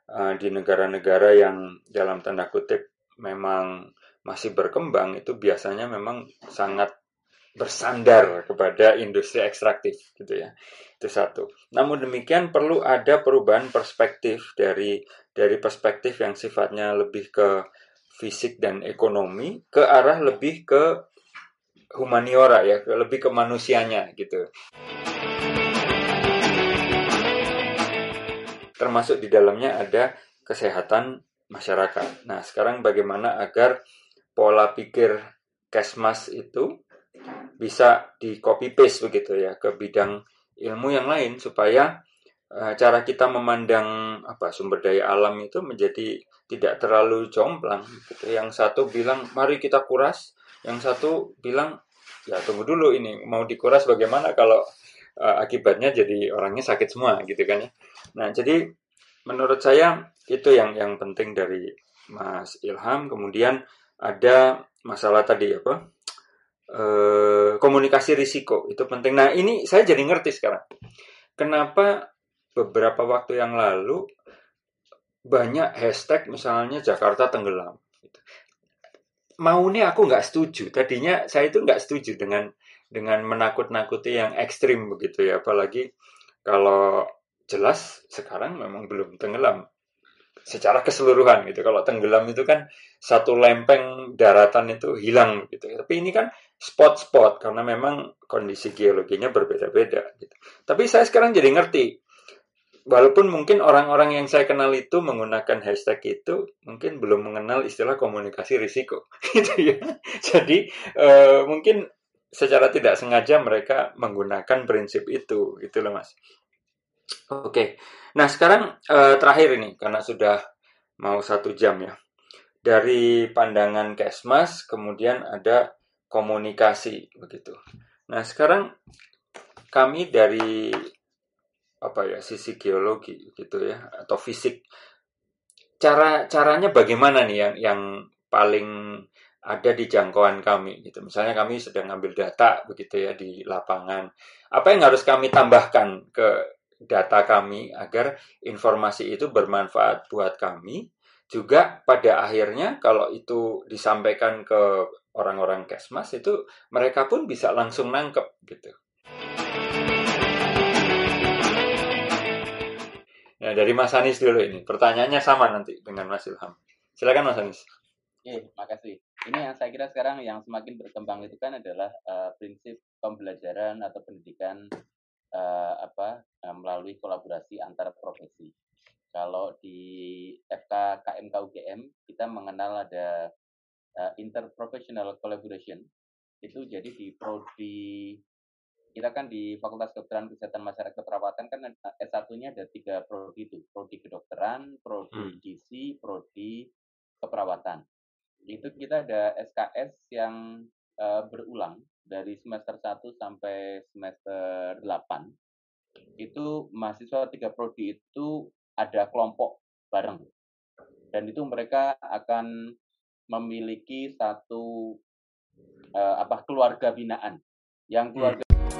uh, di negara-negara yang dalam tanda kutip memang masih berkembang itu biasanya memang sangat bersandar kepada industri ekstraktif gitu ya. Itu satu. Namun demikian perlu ada perubahan perspektif dari dari perspektif yang sifatnya lebih ke fisik dan ekonomi ke arah lebih ke humaniora ya ke lebih ke manusianya gitu. Termasuk di dalamnya ada kesehatan masyarakat. Nah, sekarang bagaimana agar pola pikir Kesmas itu bisa di copy paste begitu ya ke bidang ilmu yang lain supaya uh, cara kita memandang apa sumber daya alam itu menjadi tidak terlalu jomplang gitu. Yang satu bilang mari kita kuras, yang satu bilang ya tunggu dulu ini mau dikuras bagaimana kalau uh, akibatnya jadi orangnya sakit semua gitu kan ya. Nah, jadi menurut saya itu yang yang penting dari Mas Ilham. Kemudian ada masalah tadi apa? E, komunikasi risiko itu penting. Nah, ini saya jadi ngerti sekarang. Kenapa beberapa waktu yang lalu banyak hashtag misalnya Jakarta tenggelam. Maunya aku nggak setuju. Tadinya saya itu nggak setuju dengan dengan menakut-nakuti yang ekstrim begitu ya apalagi kalau jelas sekarang memang belum tenggelam secara keseluruhan gitu. Kalau tenggelam itu kan satu lempeng daratan itu hilang gitu. Tapi ini kan spot-spot karena memang kondisi geologinya berbeda-beda gitu. Tapi saya sekarang jadi ngerti walaupun mungkin orang-orang yang saya kenal itu menggunakan hashtag itu mungkin belum mengenal istilah komunikasi risiko gitu ya. Jadi uh, mungkin secara tidak sengaja mereka menggunakan prinsip itu gitu loh mas oke nah sekarang uh, terakhir ini karena sudah mau satu jam ya dari pandangan kesmas kemudian ada komunikasi begitu nah sekarang kami dari apa ya sisi geologi gitu ya atau fisik cara caranya bagaimana nih yang yang paling ada di jangkauan kami gitu. Misalnya kami sedang ngambil data begitu ya di lapangan. Apa yang harus kami tambahkan ke data kami agar informasi itu bermanfaat buat kami juga pada akhirnya kalau itu disampaikan ke orang-orang kesmas itu mereka pun bisa langsung nangkep gitu. Nah, dari Mas Anis dulu ini. Pertanyaannya sama nanti dengan Mas Ilham. Silakan Mas Anis. Oke, makasih. Ini yang saya kira sekarang yang semakin berkembang itu kan adalah uh, prinsip pembelajaran atau pendidikan uh, apa uh, melalui kolaborasi antar profesi. Kalau di FK KMK UGM kita mengenal ada uh, interprofessional collaboration itu jadi di prodi kita kan di Fakultas Kedokteran Kesehatan Masyarakat Perawatan kan S1-nya ada tiga prodi itu, prodi kedokteran, prodi gizi, hmm. prodi keperawatan. Itu kita ada SKS yang uh, berulang dari semester 1 sampai semester 8. Itu mahasiswa tiga prodi itu ada kelompok bareng. Dan itu mereka akan memiliki satu uh, apa keluarga binaan yang hmm. keluarga hmm.